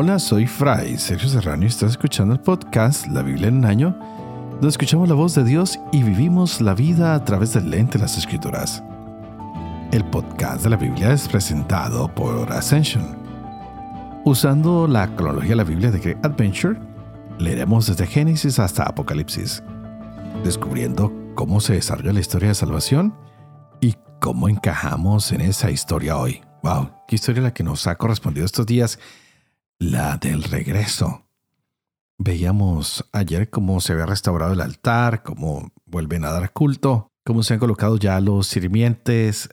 Hola, soy Fray Sergio Serrano y estás escuchando el podcast La Biblia en un año, donde escuchamos la voz de Dios y vivimos la vida a través del lente de las Escrituras. El podcast de la Biblia es presentado por Ascension. Usando la cronología de la Biblia de Great Adventure, leeremos desde Génesis hasta Apocalipsis, descubriendo cómo se desarrolla la historia de salvación y cómo encajamos en esa historia hoy. ¡Wow! ¿Qué historia la que nos ha correspondido estos días? La del regreso. Veíamos ayer cómo se había restaurado el altar, cómo vuelven a dar culto, cómo se han colocado ya los sirvientes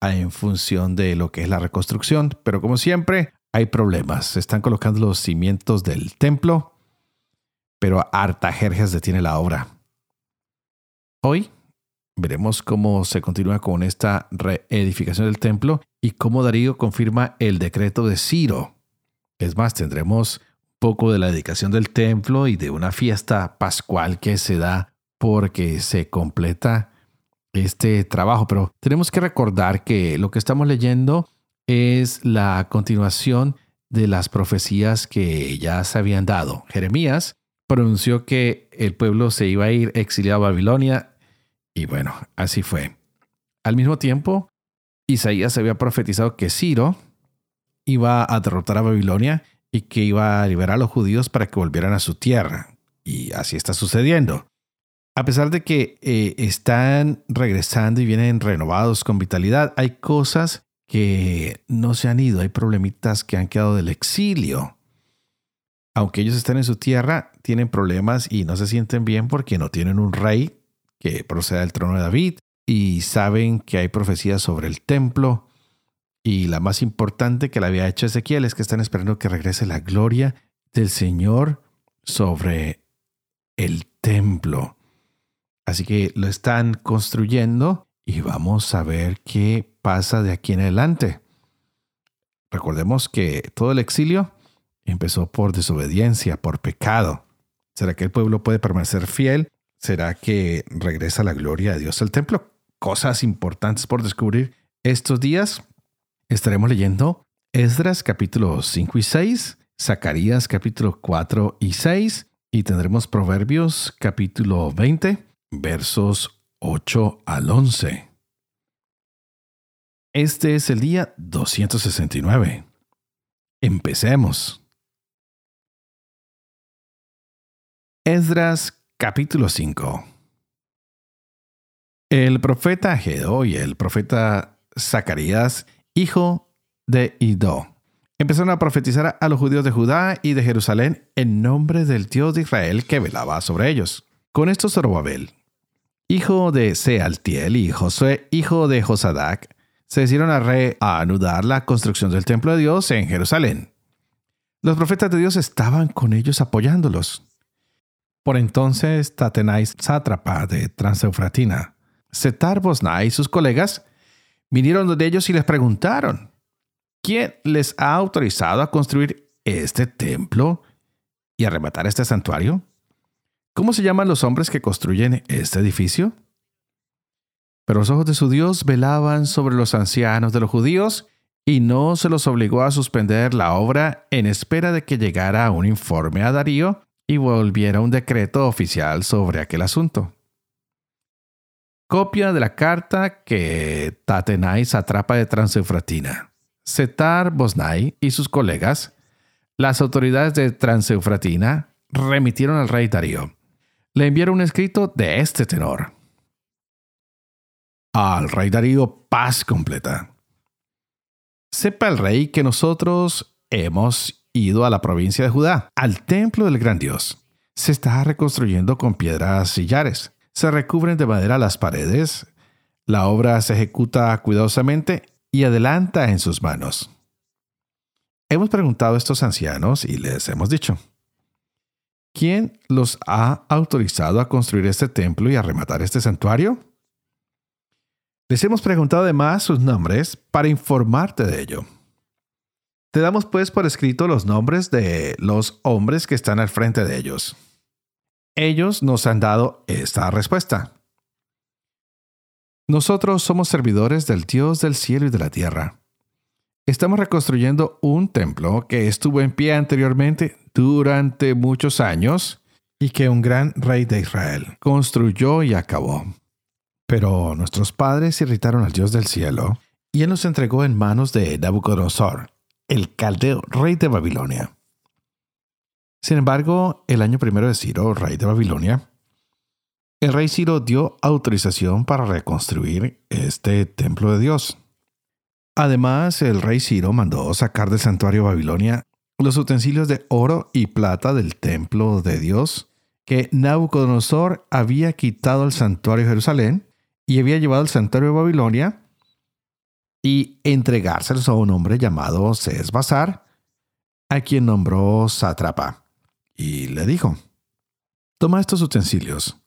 en función de lo que es la reconstrucción, pero como siempre hay problemas. Se están colocando los cimientos del templo, pero Artajerjes detiene la obra. Hoy veremos cómo se continúa con esta reedificación del templo y cómo Darío confirma el decreto de Ciro. Es más, tendremos poco de la dedicación del templo y de una fiesta pascual que se da porque se completa este trabajo. Pero tenemos que recordar que lo que estamos leyendo es la continuación de las profecías que ya se habían dado. Jeremías pronunció que el pueblo se iba a ir exiliado a Babilonia y bueno, así fue. Al mismo tiempo, Isaías había profetizado que Ciro iba a derrotar a Babilonia y que iba a liberar a los judíos para que volvieran a su tierra. Y así está sucediendo. A pesar de que eh, están regresando y vienen renovados con vitalidad, hay cosas que no se han ido, hay problemitas que han quedado del exilio. Aunque ellos están en su tierra, tienen problemas y no se sienten bien porque no tienen un rey que proceda del trono de David, y saben que hay profecías sobre el templo. Y la más importante que le había hecho Ezequiel es que están esperando que regrese la gloria del Señor sobre el templo. Así que lo están construyendo y vamos a ver qué pasa de aquí en adelante. Recordemos que todo el exilio empezó por desobediencia, por pecado. ¿Será que el pueblo puede permanecer fiel? ¿Será que regresa la gloria de Dios al templo? cosas importantes por descubrir estos días, estaremos leyendo Esdras capítulo 5 y 6, Zacarías capítulo 4 y 6 y tendremos Proverbios capítulo 20 versos 8 al 11. Este es el día 269. Empecemos. Esdras capítulo 5 el profeta Gedo y el profeta Zacarías, hijo de Ido, empezaron a profetizar a los judíos de Judá y de Jerusalén en nombre del Dios de Israel que velaba sobre ellos. Con esto Zorobabel, hijo de Sealtiel y Josué, hijo de Josadac, se hicieron a reanudar la construcción del templo de Dios en Jerusalén. Los profetas de Dios estaban con ellos apoyándolos. Por entonces Tatenais, sátrapa de Transeufratina, Setar Bosna y sus colegas vinieron de ellos y les preguntaron, ¿quién les ha autorizado a construir este templo y arrebatar este santuario? ¿Cómo se llaman los hombres que construyen este edificio? Pero los ojos de su Dios velaban sobre los ancianos de los judíos y no se los obligó a suspender la obra en espera de que llegara un informe a Darío y volviera un decreto oficial sobre aquel asunto. Copia de la carta que Tatenais atrapa de Transeufratina. Setar Bosnai y sus colegas, las autoridades de Transeufratina, remitieron al rey Darío. Le enviaron un escrito de este tenor. Al rey Darío, paz completa. Sepa el rey que nosotros hemos ido a la provincia de Judá, al templo del gran Dios. Se está reconstruyendo con piedras sillares se recubren de madera las paredes, la obra se ejecuta cuidadosamente y adelanta en sus manos. Hemos preguntado a estos ancianos y les hemos dicho, ¿quién los ha autorizado a construir este templo y a rematar este santuario? Les hemos preguntado además sus nombres para informarte de ello. Te damos pues por escrito los nombres de los hombres que están al frente de ellos ellos nos han dado esta respuesta. Nosotros somos servidores del Dios del cielo y de la tierra. Estamos reconstruyendo un templo que estuvo en pie anteriormente durante muchos años y que un gran rey de Israel construyó y acabó. Pero nuestros padres irritaron al Dios del cielo y él nos entregó en manos de Nabucodonosor, el caldeo rey de Babilonia. Sin embargo, el año primero de Ciro, rey de Babilonia, el rey Ciro dio autorización para reconstruir este templo de Dios. Además, el rey Ciro mandó sacar del santuario Babilonia los utensilios de oro y plata del templo de Dios que Nabucodonosor había quitado al santuario de Jerusalén y había llevado al santuario de Babilonia y entregárselos a un hombre llamado Sesbazar, a quien nombró sátrapa, y le dijo, Toma estos utensilios,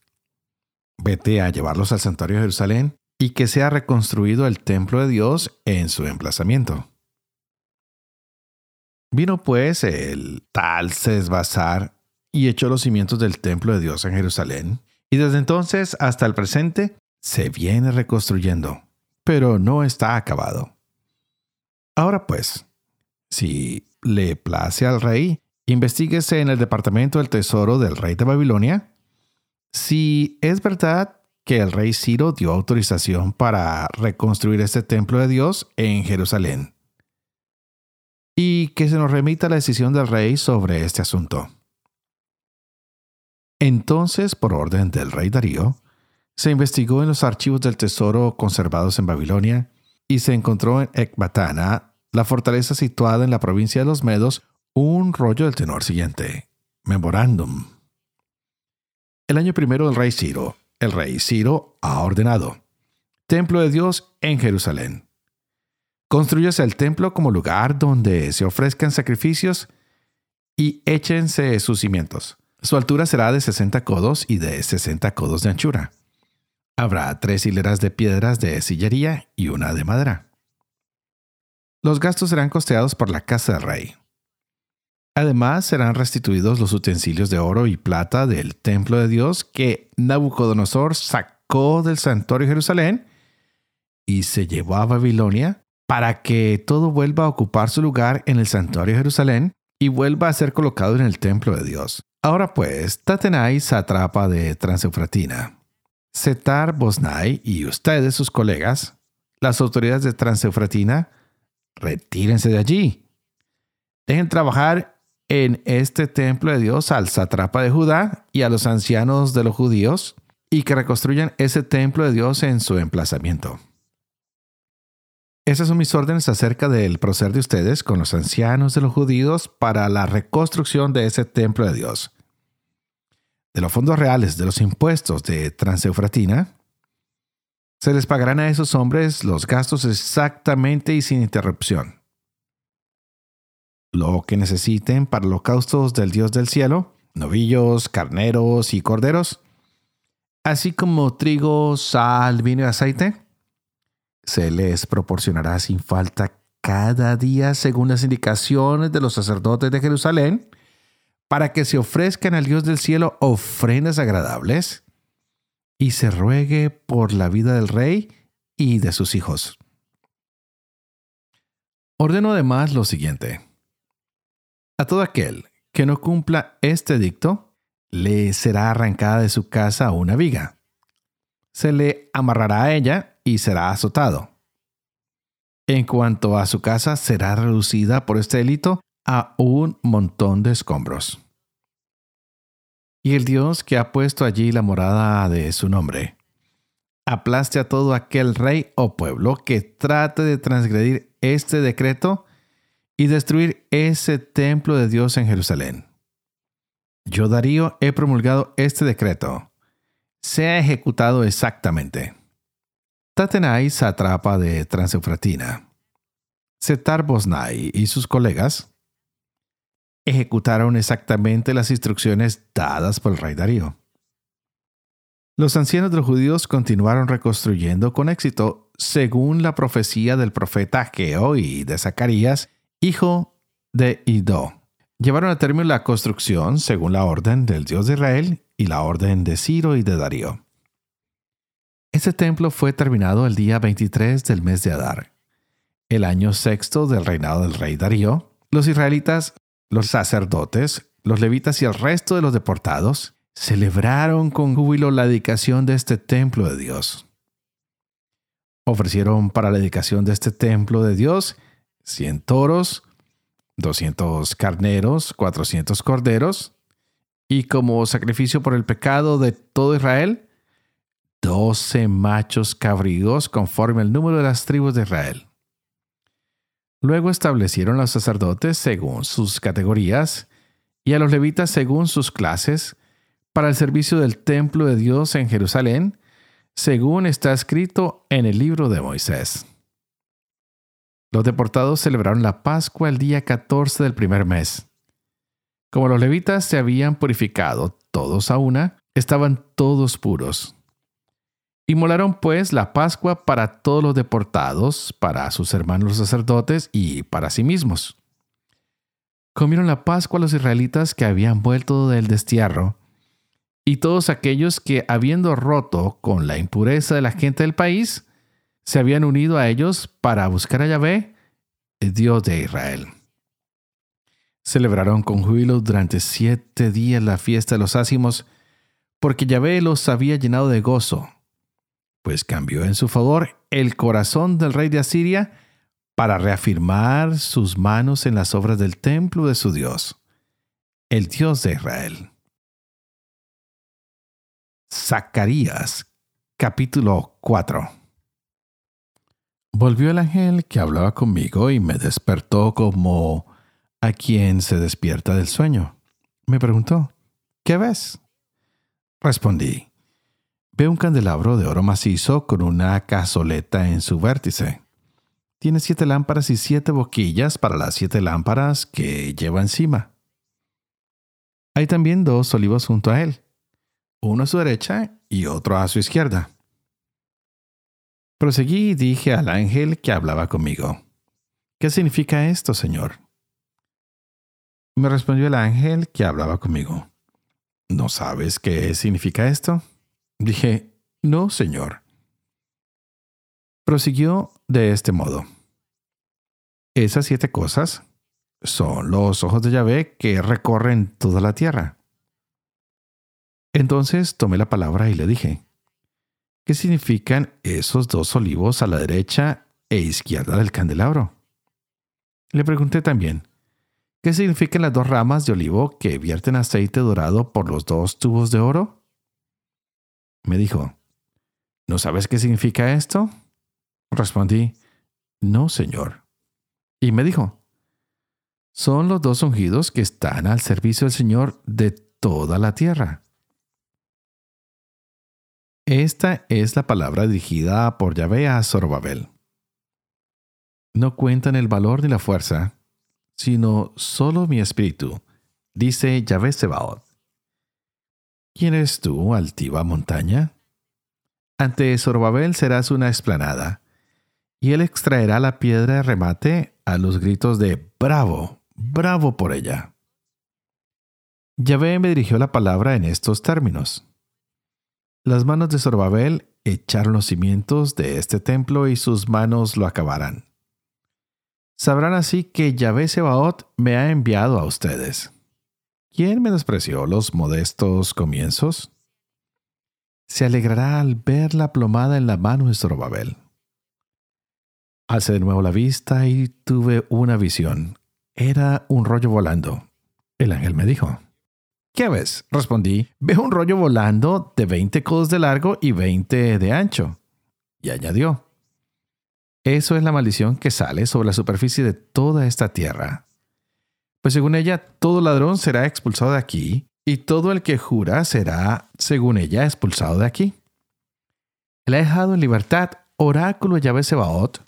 vete a llevarlos al santuario de Jerusalén y que sea reconstruido el templo de Dios en su emplazamiento. Vino pues el tal Sesbazar y echó los cimientos del templo de Dios en Jerusalén, y desde entonces hasta el presente se viene reconstruyendo pero no está acabado. Ahora pues, si le place al rey, investiguese en el departamento del tesoro del rey de Babilonia si es verdad que el rey Ciro dio autorización para reconstruir este templo de Dios en Jerusalén. Y que se nos remita la decisión del rey sobre este asunto. Entonces, por orden del rey Darío, se investigó en los archivos del tesoro conservados en Babilonia y se encontró en Ecbatana, la fortaleza situada en la provincia de los Medos, un rollo del tenor siguiente. Memorándum. El año primero del rey Ciro, el rey Ciro ha ordenado. Templo de Dios en Jerusalén. Construyase el templo como lugar donde se ofrezcan sacrificios y échense sus cimientos. Su altura será de 60 codos y de 60 codos de anchura. Habrá tres hileras de piedras de sillería y una de madera. Los gastos serán costeados por la casa del rey. Además, serán restituidos los utensilios de oro y plata del templo de Dios que Nabucodonosor sacó del santuario de Jerusalén y se llevó a Babilonia para que todo vuelva a ocupar su lugar en el santuario de Jerusalén y vuelva a ser colocado en el templo de Dios. Ahora pues, Tatenai, satrapa de Transeufratina, Setar Bosnai y ustedes, sus colegas, las autoridades de Transeufratina, retírense de allí. Dejen trabajar en este templo de Dios al satrapa de Judá y a los ancianos de los judíos y que reconstruyan ese templo de Dios en su emplazamiento. Esas son mis órdenes acerca del proceder de ustedes con los ancianos de los judíos para la reconstrucción de ese templo de Dios de los fondos reales de los impuestos de Transeufratina, se les pagarán a esos hombres los gastos exactamente y sin interrupción. Lo que necesiten para holocaustos del Dios del cielo, novillos, carneros y corderos, así como trigo, sal, vino y aceite, se les proporcionará sin falta cada día según las indicaciones de los sacerdotes de Jerusalén para que se ofrezcan al Dios del cielo ofrendas agradables y se ruegue por la vida del rey y de sus hijos. Ordeno además lo siguiente. A todo aquel que no cumpla este dicto, le será arrancada de su casa una viga. Se le amarrará a ella y será azotado. En cuanto a su casa, será reducida por este delito a un montón de escombros y el Dios que ha puesto allí la morada de su nombre. Aplaste a todo aquel rey o pueblo que trate de transgredir este decreto y destruir ese templo de Dios en Jerusalén. Yo, Darío, he promulgado este decreto. Sea ejecutado exactamente. Tatenai, satrapa de Transeufratina. Setar Bosnai y sus colegas ejecutaron exactamente las instrucciones dadas por el rey Darío. Los ancianos de los judíos continuaron reconstruyendo con éxito según la profecía del profeta Geo y de Zacarías, hijo de Ido. Llevaron a término la construcción según la orden del Dios de Israel y la orden de Ciro y de Darío. Este templo fue terminado el día 23 del mes de Adar, el año sexto del reinado del rey Darío, los israelitas, los sacerdotes, los levitas y el resto de los deportados celebraron con júbilo la dedicación de este templo de Dios. Ofrecieron para la dedicación de este templo de Dios 100 toros, 200 carneros, 400 corderos, y como sacrificio por el pecado de todo Israel, 12 machos cabríos conforme al número de las tribus de Israel. Luego establecieron los sacerdotes según sus categorías y a los levitas según sus clases para el servicio del templo de Dios en Jerusalén, según está escrito en el libro de Moisés. Los deportados celebraron la Pascua el día 14 del primer mes. Como los levitas se habían purificado todos a una, estaban todos puros. Inmolaron pues la Pascua para todos los deportados, para sus hermanos los sacerdotes y para sí mismos. Comieron la Pascua los israelitas que habían vuelto del destierro, y todos aquellos que, habiendo roto con la impureza de la gente del país, se habían unido a ellos para buscar a Yahvé, el Dios de Israel. Celebraron con júbilo durante siete días la fiesta de los ácimos, porque Yahvé los había llenado de gozo pues cambió en su favor el corazón del rey de Asiria para reafirmar sus manos en las obras del templo de su Dios, el Dios de Israel. Zacarías capítulo 4 Volvió el ángel que hablaba conmigo y me despertó como a quien se despierta del sueño. Me preguntó, ¿qué ves? Respondí, Ve un candelabro de oro macizo con una cazoleta en su vértice. Tiene siete lámparas y siete boquillas para las siete lámparas que lleva encima. Hay también dos olivos junto a él, uno a su derecha y otro a su izquierda. Proseguí y dije al ángel que hablaba conmigo, ¿qué significa esto, Señor? Me respondió el ángel que hablaba conmigo, ¿no sabes qué significa esto? Dije, no, Señor. Prosiguió de este modo. Esas siete cosas son los ojos de Yahvé que recorren toda la tierra. Entonces tomé la palabra y le dije, ¿qué significan esos dos olivos a la derecha e izquierda del candelabro? Le pregunté también, ¿qué significan las dos ramas de olivo que vierten aceite dorado por los dos tubos de oro? Me dijo, ¿no sabes qué significa esto? Respondí, no, Señor. Y me dijo, son los dos ungidos que están al servicio del Señor de toda la tierra. Esta es la palabra dirigida por Yahvé a Zorobabel. No cuentan el valor ni la fuerza, sino solo mi espíritu, dice Yahvé Sebaot. ¿Quién eres tú, altiva montaña? Ante Zorobabel serás una explanada, y él extraerá la piedra de remate a los gritos de ¡Bravo! ¡Bravo por ella! Yahvé me dirigió la palabra en estos términos. Las manos de Zorobabel echaron los cimientos de este templo y sus manos lo acabarán. Sabrán así que Yahvé Sebaot me ha enviado a ustedes. ¿Quién menospreció los modestos comienzos? Se alegrará al ver la plomada en la mano de Zorobabel. Alcé de nuevo la vista y tuve una visión. Era un rollo volando. El ángel me dijo. ¿Qué ves? Respondí. Veo un rollo volando de 20 codos de largo y 20 de ancho. Y añadió. Eso es la maldición que sale sobre la superficie de toda esta tierra. Pues según ella, todo ladrón será expulsado de aquí, y todo el que jura será, según ella, expulsado de aquí. Él ha dejado en libertad oráculo Yahvé Sebaot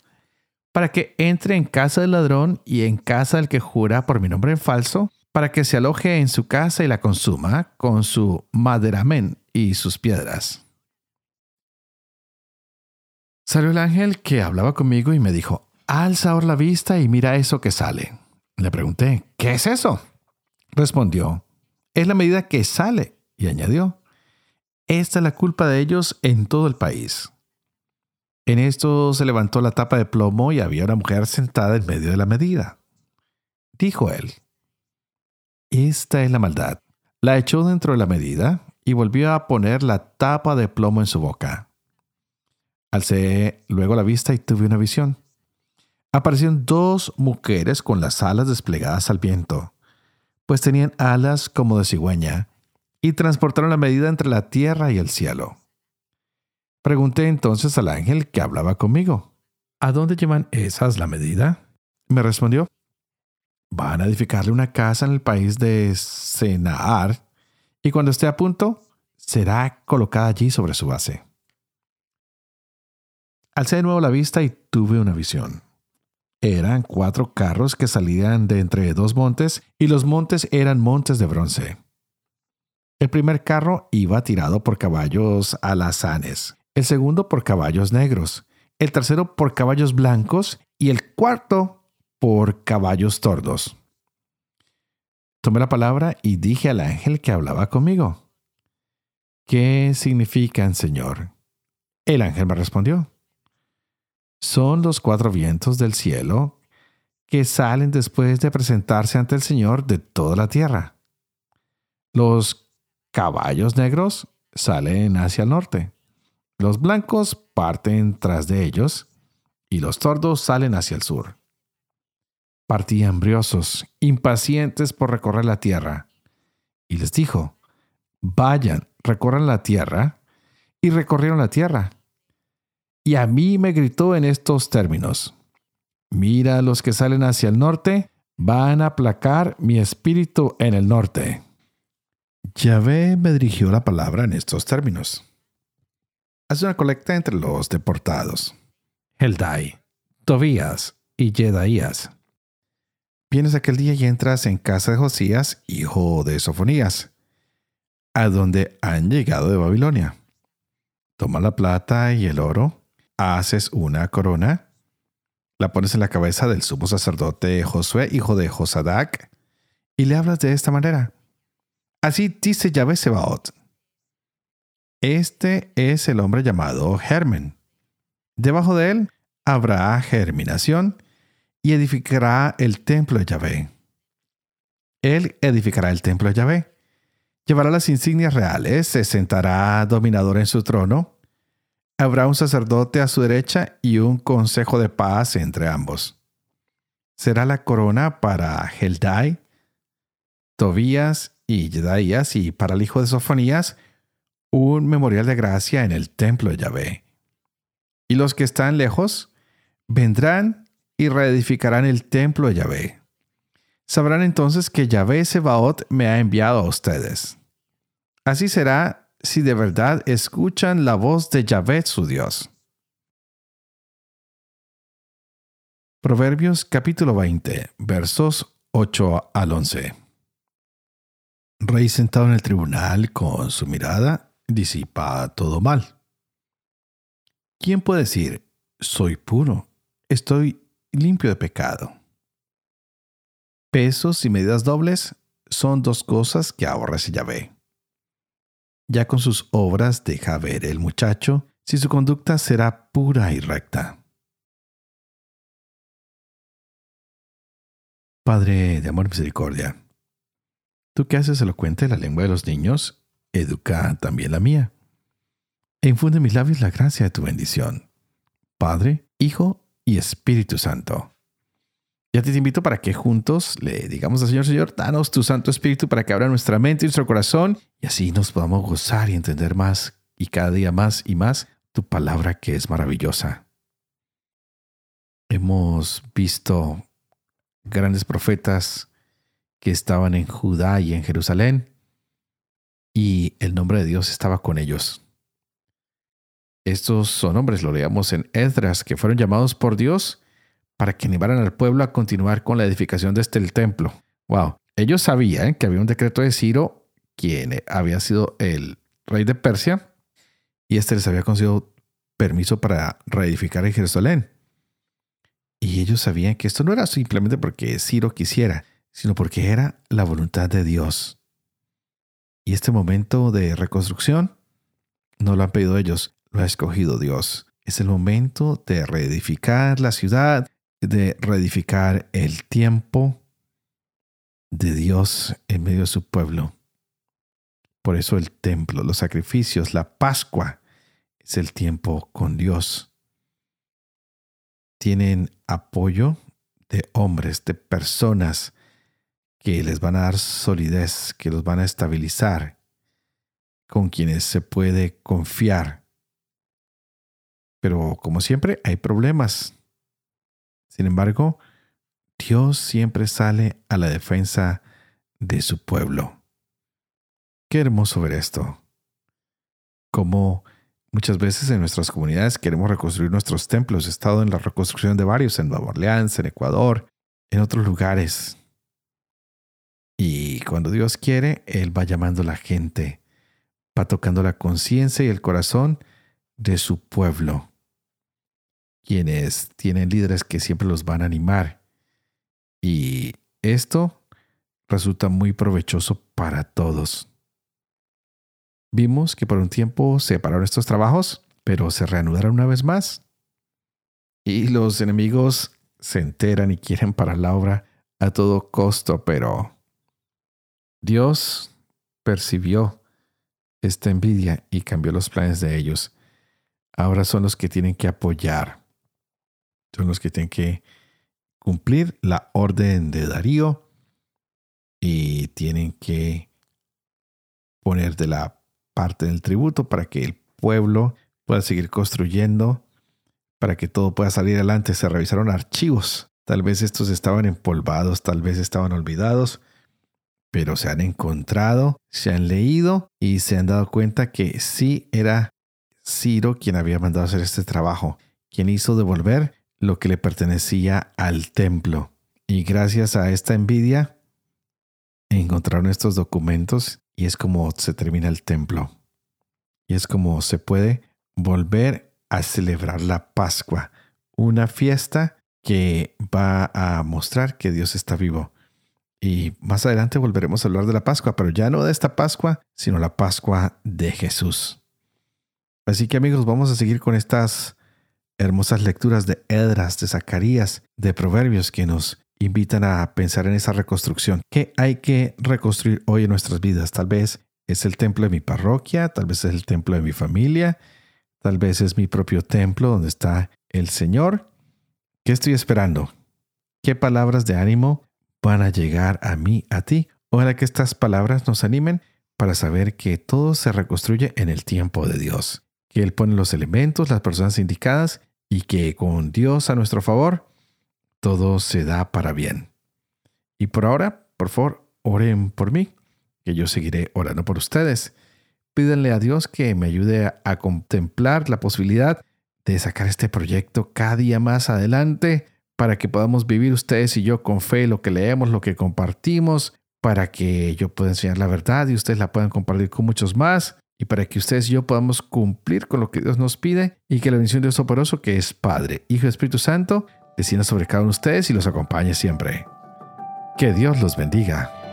para que entre en casa del ladrón y en casa del que jura por mi nombre en falso, para que se aloje en su casa y la consuma con su maderamen y sus piedras. Salió el ángel que hablaba conmigo y me dijo, alza ahora la vista y mira eso que sale. Le pregunté, ¿qué es eso? Respondió, es la medida que sale. Y añadió, esta es la culpa de ellos en todo el país. En esto se levantó la tapa de plomo y había una mujer sentada en medio de la medida. Dijo él, Esta es la maldad. La echó dentro de la medida y volvió a poner la tapa de plomo en su boca. Alcé luego la vista y tuve una visión. Aparecieron dos mujeres con las alas desplegadas al viento, pues tenían alas como de cigüeña, y transportaron la medida entre la tierra y el cielo. Pregunté entonces al ángel que hablaba conmigo, ¿A dónde llevan esas la medida? Me respondió, van a edificarle una casa en el país de Senaar, y cuando esté a punto, será colocada allí sobre su base. Alcé de nuevo la vista y tuve una visión. Eran cuatro carros que salían de entre dos montes, y los montes eran montes de bronce. El primer carro iba tirado por caballos alazanes, el segundo por caballos negros, el tercero por caballos blancos y el cuarto por caballos tordos. Tomé la palabra y dije al ángel que hablaba conmigo, ¿qué significan, Señor? El ángel me respondió, son los cuatro vientos del cielo que salen después de presentarse ante el Señor de toda la tierra. Los caballos negros salen hacia el norte. Los blancos parten tras de ellos y los tordos salen hacia el sur. Partían briosos, impacientes por recorrer la tierra. Y les dijo, vayan, recorran la tierra. Y recorrieron la tierra. Y a mí me gritó en estos términos, mira los que salen hacia el norte, van a aplacar mi espíritu en el norte. Yahvé me dirigió la palabra en estos términos hace una colecta entre los deportados. Heldai, Tobías y Jedaías. Vienes aquel día y entras en casa de Josías, hijo de Sofonías, a donde han llegado de Babilonia. Toma la plata y el oro, haces una corona, la pones en la cabeza del sumo sacerdote Josué, hijo de Josadac, y le hablas de esta manera. Así dice Yahvé Sebaot, este es el hombre llamado Germen. Debajo de él habrá germinación y edificará el templo de Yahvé. Él edificará el templo de Yahvé. Llevará las insignias reales, se sentará dominador en su trono. Habrá un sacerdote a su derecha y un consejo de paz entre ambos. Será la corona para Heldai, Tobías y Jedaías y para el hijo de Sofonías un memorial de gracia en el templo de Yahvé. Y los que están lejos vendrán y reedificarán el templo de Yahvé. Sabrán entonces que Yahvé Sebaot me ha enviado a ustedes. Así será si de verdad escuchan la voz de Yahvé su Dios. Proverbios capítulo 20, versos 8 al 11. Rey sentado en el tribunal con su mirada disipa todo mal. ¿Quién puede decir, soy puro, estoy limpio de pecado? Pesos y medidas dobles son dos cosas que aborrece Yahvé. Ya con sus obras deja ver el muchacho si su conducta será pura y recta. Padre de amor y misericordia, tú que haces elocuente la lengua de los niños educa también la mía. E infunde en mis labios la gracia de tu bendición. Padre, Hijo y Espíritu Santo. Ya te invito para que juntos le digamos al Señor, Señor, danos tu Santo Espíritu para que abra nuestra mente y nuestro corazón y así nos podamos gozar y entender más y cada día más y más tu palabra que es maravillosa. Hemos visto grandes profetas que estaban en Judá y en Jerusalén y el nombre de Dios estaba con ellos. Estos son hombres, lo leamos en Esdras, que fueron llamados por Dios para que animaran al pueblo a continuar con la edificación de este templo. Wow, ellos sabían que había un decreto de Ciro, quien había sido el rey de Persia, y este les había concedido permiso para reedificar en Jerusalén. Y ellos sabían que esto no era simplemente porque Ciro quisiera, sino porque era la voluntad de Dios. Y este momento de reconstrucción no lo han pedido ellos, lo ha escogido Dios. Es el momento de reedificar la ciudad, de reedificar el tiempo de Dios en medio de su pueblo. Por eso el templo, los sacrificios, la Pascua es el tiempo con Dios. Tienen apoyo de hombres, de personas que les van a dar solidez, que los van a estabilizar, con quienes se puede confiar. Pero como siempre, hay problemas. Sin embargo, Dios siempre sale a la defensa de su pueblo. Qué hermoso ver esto. Como muchas veces en nuestras comunidades queremos reconstruir nuestros templos. He estado en la reconstrucción de varios en Nueva Orleans, en Ecuador, en otros lugares. Y cuando Dios quiere, Él va llamando a la gente, va tocando la conciencia y el corazón de su pueblo, quienes tienen líderes que siempre los van a animar. Y esto resulta muy provechoso para todos. Vimos que por un tiempo se pararon estos trabajos, pero se reanudaron una vez más. Y los enemigos se enteran y quieren parar la obra a todo costo, pero Dios percibió esta envidia y cambió los planes de ellos. Ahora son los que tienen que apoyar. Son los que tienen que cumplir la orden de Darío y tienen que poner de la parte del tributo para que el pueblo pueda seguir construyendo, para que todo pueda salir adelante. Se revisaron archivos. Tal vez estos estaban empolvados, tal vez estaban olvidados, pero se han encontrado, se han leído y se han dado cuenta que sí era Ciro quien había mandado hacer este trabajo, quien hizo devolver lo que le pertenecía al templo. Y gracias a esta envidia, encontraron estos documentos y es como se termina el templo. Y es como se puede volver a celebrar la Pascua, una fiesta que va a mostrar que Dios está vivo. Y más adelante volveremos a hablar de la Pascua, pero ya no de esta Pascua, sino la Pascua de Jesús. Así que amigos, vamos a seguir con estas hermosas lecturas de Edras, de Zacarías, de Proverbios que nos invitan a pensar en esa reconstrucción. ¿Qué hay que reconstruir hoy en nuestras vidas? Tal vez es el templo de mi parroquia, tal vez es el templo de mi familia, tal vez es mi propio templo donde está el Señor. ¿Qué estoy esperando? ¿Qué palabras de ánimo van a llegar a mí, a ti? Ojalá que estas palabras nos animen para saber que todo se reconstruye en el tiempo de Dios, que Él pone los elementos, las personas indicadas y que con Dios a nuestro favor, todo se da para bien. Y por ahora, por favor, oren por mí, que yo seguiré orando por ustedes. Pídenle a Dios que me ayude a, contemplar la posibilidad de sacar este proyecto cada día más adelante para que podamos vivir ustedes y yo con fe lo que leemos, lo que compartimos, para que yo pueda enseñar la verdad y ustedes la puedan compartir con muchos más y para que ustedes y yo podamos cumplir con lo que Dios nos pide y que la bendición de Dios Soporoso, que es Padre, Hijo y Espíritu Santo, descienda sobre cada uno de ustedes y los acompañe siempre. Que Dios los bendiga.